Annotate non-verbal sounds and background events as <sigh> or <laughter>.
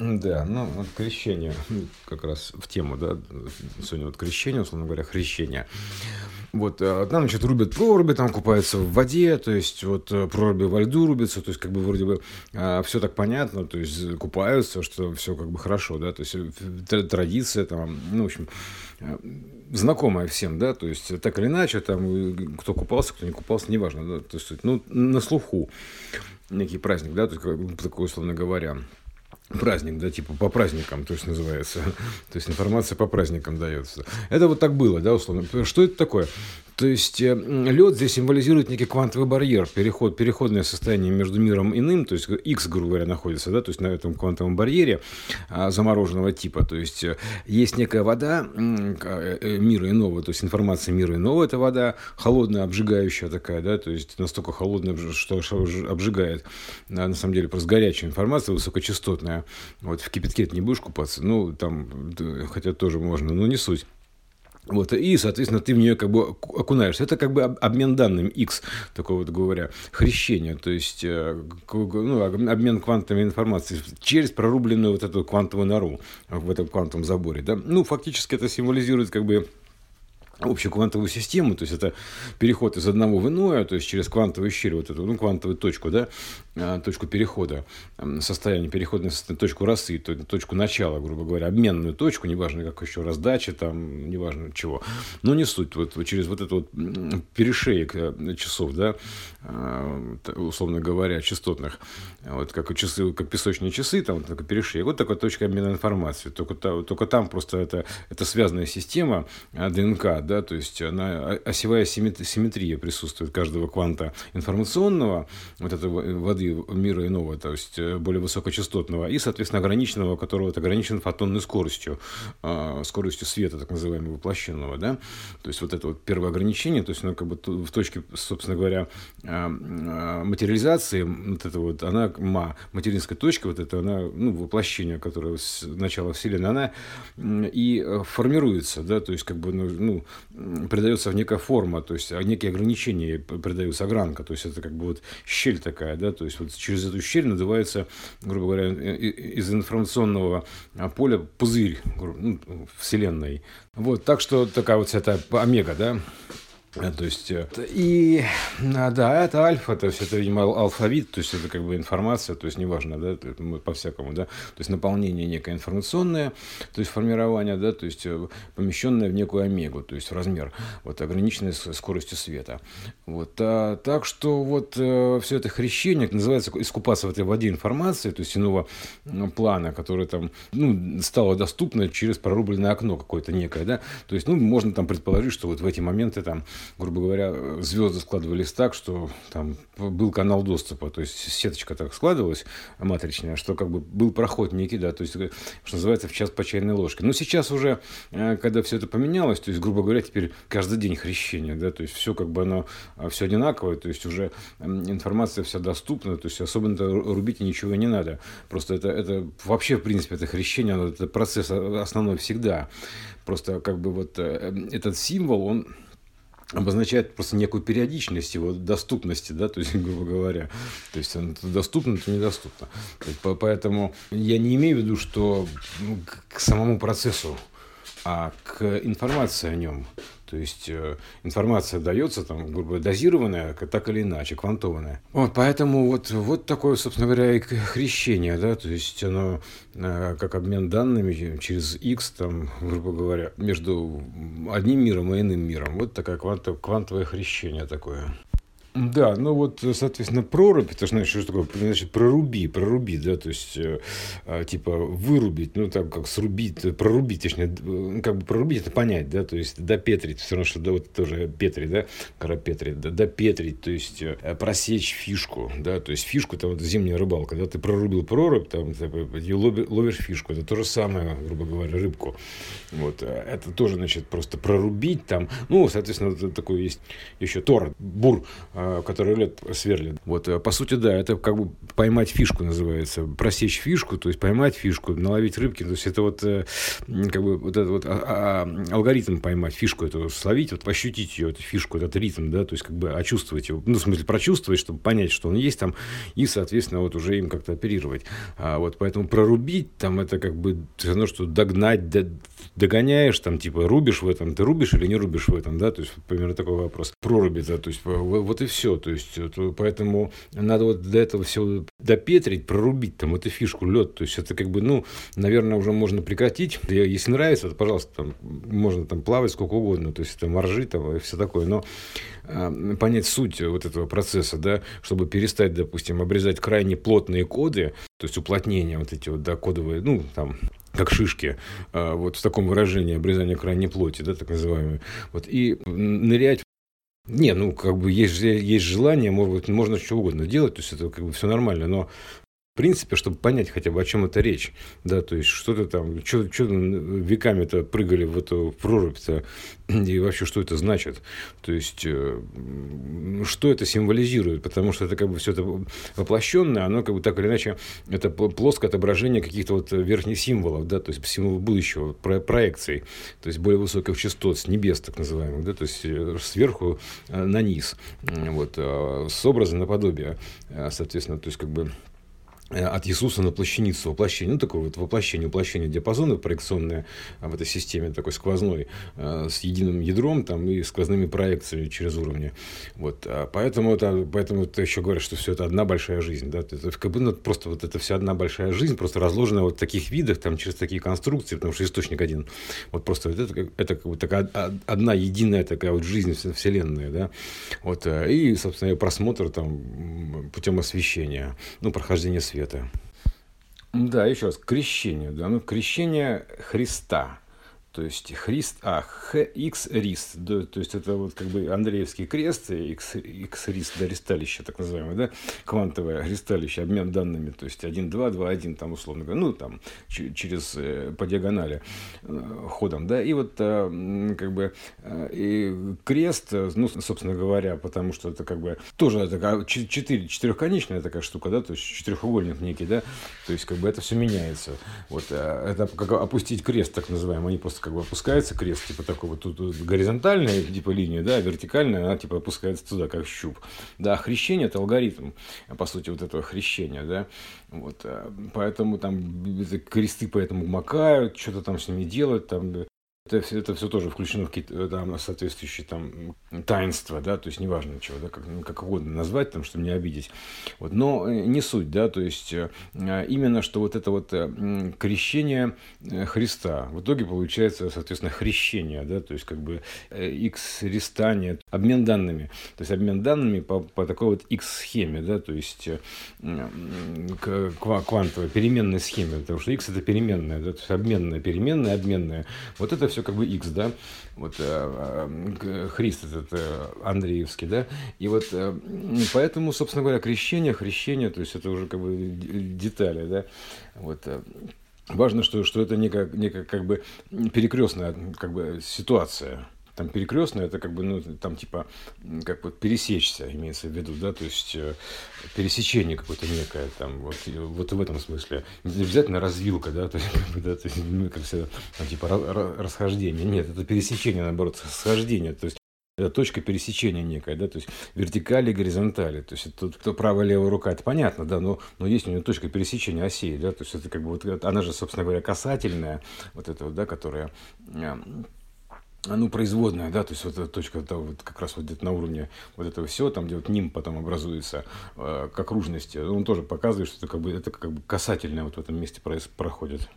Да, ну вот крещение, как раз в тему, да, сегодня вот крещение, условно говоря, хрещение. Вот, там, значит, рубят проруби, там купаются в воде, то есть вот э, проруби во льду рубятся, то есть как бы вроде бы а, все так понятно, то есть купаются, что все как бы хорошо, да, то есть э, традиция там, ну, в общем, э, знакомая всем, да, то есть так или иначе, там, кто купался, кто не купался, неважно, да, то есть, ну, на слуху некий праздник, да, то есть, такой, условно говоря, праздник, да, типа по праздникам, то есть называется. <laughs> То есть информация по праздникам дается. Это вот так было, да, условно. Что это такое? То есть э, лед здесь символизирует некий квантовый барьер, переход, переходное состояние между миром иным, то есть X, грубо говоря, находится, да, то есть на этом квантовом барьере а, замороженного типа. То есть э, есть некая вода э, мира иного, то есть информация мира иного, это вода холодная, обжигающая такая, да, то есть настолько холодная, что обжигает. На самом деле просто горячая информация, высокочастотная. Вот в кипятке ты не будешь купаться, ну, там, хотя тоже можно, но не суть. Вот, и, соответственно, ты в нее как бы окунаешься. Это как бы обмен данными X, такого вот говоря, хрещение, то есть э, ну, обмен квантовой информацией через прорубленную вот эту квантовую нору в этом квантовом заборе. Да? Ну, фактически это символизирует как бы общую квантовую систему, то есть это переход из одного в иное, то есть через квантовую щель, вот эту, ну, квантовую точку, да, точку перехода, состояние, переходное состояние, точку расы, точку начала, грубо говоря, обменную точку, неважно, как еще раздача, там, неважно чего, но не суть, вот, вот через вот это вот перешеек э, часов, да, а, условно говоря, частотных, вот как часы, как песочные часы, там, такой перешеек, вот такая точка обмена информацией, только, только там просто это, это связанная система а, ДНК, да, то есть она, осевая симметрия присутствует каждого кванта информационного, вот этого воды мира иного, то есть э, более высокочастотного, и, соответственно, ограниченного, которого вот ограничен фотонной скоростью, э, скоростью света, так называемого воплощенного, да, то есть вот это вот первое ограничение, то есть оно как бы в точке, собственно говоря, э, материализации, вот это вот, она, ма, материнская точка, вот это она, ну, воплощение, которое с начала Вселенной, она и формируется, да, то есть как бы, ну, ну придается в некая форма, то есть а некие ограничения придаются, огранка, то есть это как бы вот щель такая, да, то есть вот через эту щель надувается, грубо говоря, из информационного поля пузырь ну, Вселенной. Вот, так что такая вот эта омега, да, Э, то есть, э, и, а, да, это альфа, то есть, это, видимо, алфавит, то есть, это как бы информация, то есть, неважно, да, по-всякому, да, то есть, наполнение некое информационное, то есть, формирование, да, то есть, э, помещенное в некую омегу, то есть, в размер, вот, ограниченной скоростью света. Вот, а, так что, вот, все это хрещение, называется искупаться в этой воде информации, то есть, иного плана, которое там, ну, стало доступно через прорубленное окно какое-то некое, да, то есть, ну, можно там предположить, что вот в эти моменты там грубо говоря, звезды складывались так, что там был канал доступа, то есть сеточка так складывалась матричная, что как бы был проход некий, да, то есть, что называется, в час по чайной ложке. Но сейчас уже, э, когда все это поменялось, то есть, грубо говоря, теперь каждый день хрещение, да, то есть все как бы оно а, все одинаковое, то есть уже информация вся доступна, то есть особенно рубить ничего не надо. Просто это, это вообще, в принципе, это хрещение, это процесс основной всегда. Просто как бы вот э, этот символ, он обозначает просто некую периодичность его доступности, да, то есть, <laughs> грубо говоря, то есть он доступно, то недоступно. То поэтому я не имею в виду, что ну, к самому процессу, а к информации о нем. То есть э, информация дается, там, грубо говоря, дозированная, так или иначе, квантованная. Вот, поэтому вот, вот такое, собственно говоря, и хрещение, да, то есть оно э, как обмен данными через X, там, грубо говоря, между одним миром и иным миром. Вот такое квантовое, квантовое хрещение такое. Да, ну вот, соответственно, прорубь, это значит, что такое, значит, проруби, проруби, да, то есть, э, а, типа, вырубить, ну, так как срубить, прорубить, точнее, ну, как бы прорубить, это понять, да, то есть, допетрить, все равно, что, да, вот тоже Петри, да, карапетрить, да, допетрить, то есть, э, просечь фишку, да, то есть, фишку, там, вот, зимняя рыбалка, да, ты прорубил прорубь, там, ты ловишь фишку, это то же самое, грубо говоря, рыбку, вот, э, это тоже, значит, просто прорубить, там, ну, соответственно, такой есть еще тор, бур, а, который лед сверлит. Вот, э, по сути, да, это как бы поймать фишку называется, просечь фишку, то есть поймать фишку, наловить рыбки, то есть это вот э, как бы вот этот вот а, а, алгоритм поймать фишку, эту словить, вот ощутить ее, эту фишку, этот ритм, да, то есть как бы очувствовать его, ну, в смысле, прочувствовать, чтобы понять, что он есть там, и, соответственно, вот уже им как-то оперировать. А вот поэтому прорубить там это как бы все равно, что догнать, догоняешь, там, типа, рубишь в этом, ты рубишь или не рубишь в этом, да, то есть, примерно такой вопрос. Проруби, да, то есть, вот и все, то есть, поэтому надо вот до этого все допетрить, прорубить там эту фишку, лед, то есть, это как бы, ну, наверное, уже можно прекратить. Если нравится, то, пожалуйста, там, можно там плавать сколько угодно, то есть, там, моржи там и все такое, но э, понять суть вот этого процесса, да, чтобы перестать, допустим, обрезать крайне плотные коды, то есть уплотнения вот эти вот, да, кодовые, ну, там, как шишки, а, вот в таком выражении обрезания крайней плоти, да, так называемые, вот, и нырять не, ну, как бы есть, есть желание, может быть, можно что угодно делать, то есть это как бы все нормально, но принципе, чтобы понять хотя бы, о чем это речь. Да, то есть, что-то там, что веками-то прыгали в эту прорубь-то, и вообще, что это значит. То есть, э, что это символизирует, потому что это как бы все это воплощенное, оно как бы так или иначе, это плоское отображение каких-то вот верхних символов, да, то есть, символов будущего, про проекций, то есть, более высоких частот, с небес, так называемых, да, то есть, э, сверху э, на низ, вот, с образа наподобие, соответственно, то есть, как бы от Иисуса на плащаницу воплощение, ну, такое вот воплощение, воплощение диапазона проекционное а, в этой системе, такой сквозной, э, с единым ядром там, и сквозными проекциями через уровни. Вот. А поэтому, это, поэтому это еще говорят, что все это одна большая жизнь. Да? Это как бы ну, просто вот это вся одна большая жизнь, просто разложенная вот в таких видах, там, через такие конструкции, потому что источник один. Вот просто вот это, это как бы такая одна единая такая вот жизнь вселенная. Да? Вот. Э, и, собственно, просмотр там, путем освещения, ну, прохождение света света. Да, еще раз, крещение, да, ну, крещение Христа – то есть Христ, а, X рист, да, то есть это вот как бы Андреевский крест, X, X рист, да, ристалище так называемое, да, квантовое ристалище, обмен данными, то есть 1, 2, 2, 1, там условно говоря, ну, там, через, э, по диагонали э, ходом, да, и вот э, как бы и крест, ну, собственно говоря, потому что это как бы тоже такая четыре, четырехконечная такая штука, да, то есть четырехугольник некий, да, то есть как бы это все меняется, вот, это как опустить крест, так называемый, они просто как бы опускается крест, типа такой вот тут горизонтальная типа линия, да, вертикальная, она типа опускается туда, как щуп. Да, хрещение – это алгоритм, по сути, вот этого хрещения, да. Вот, а, поэтому там кресты поэтому макают, что-то там с ними делают, там это, это все тоже включено в какие-то там, соответствующие там таинства, да, то есть неважно чего, да, как, ну, как угодно назвать, там, чтобы не обидеть. Вот, но э, не суть, да, то есть э, именно что вот это вот э, крещение Христа, в итоге получается, соответственно, хрещение, да, то есть как бы X рестание, обмен данными, то есть обмен данными по, по такой вот X-схеме, да, то есть квантовой переменной схеме, потому что X это переменная, да, то есть обменная, переменная, обменная. Вот это все как бы X, да, вот э, э, Христ этот э, Андреевский, да, и вот э, поэтому, собственно говоря, крещение, хрещение, то есть это уже как бы детали, да, вот. Э, важно, что, что это некая, некая как бы перекрестная как бы ситуация там перекрестное, это как бы, ну, там типа, как вот пересечься, имеется в виду, да, то есть э, пересечение какое-то некое, там, вот, вот в этом смысле. Не обязательно развилка, да, то есть, <laughs> как бы, да, то есть, ну, как всегда, там, типа, расхождение. Нет, это пересечение, наоборот, схождение, то есть, это точка пересечения некая, да, то есть вертикали, горизонтали, то есть тут кто правая, левая рука, это понятно, да, но, но есть у нее точка пересечения осей, да, то есть это как бы вот, она же, собственно говоря, касательная, вот эта вот, да, которая ну, производная, да, то есть вот эта точка, да, вот как раз вот где-то на уровне вот этого всего, там, где вот ним потом образуется э, к окружности, он тоже показывает, что это как бы, это как бы касательное вот в этом месте происходит.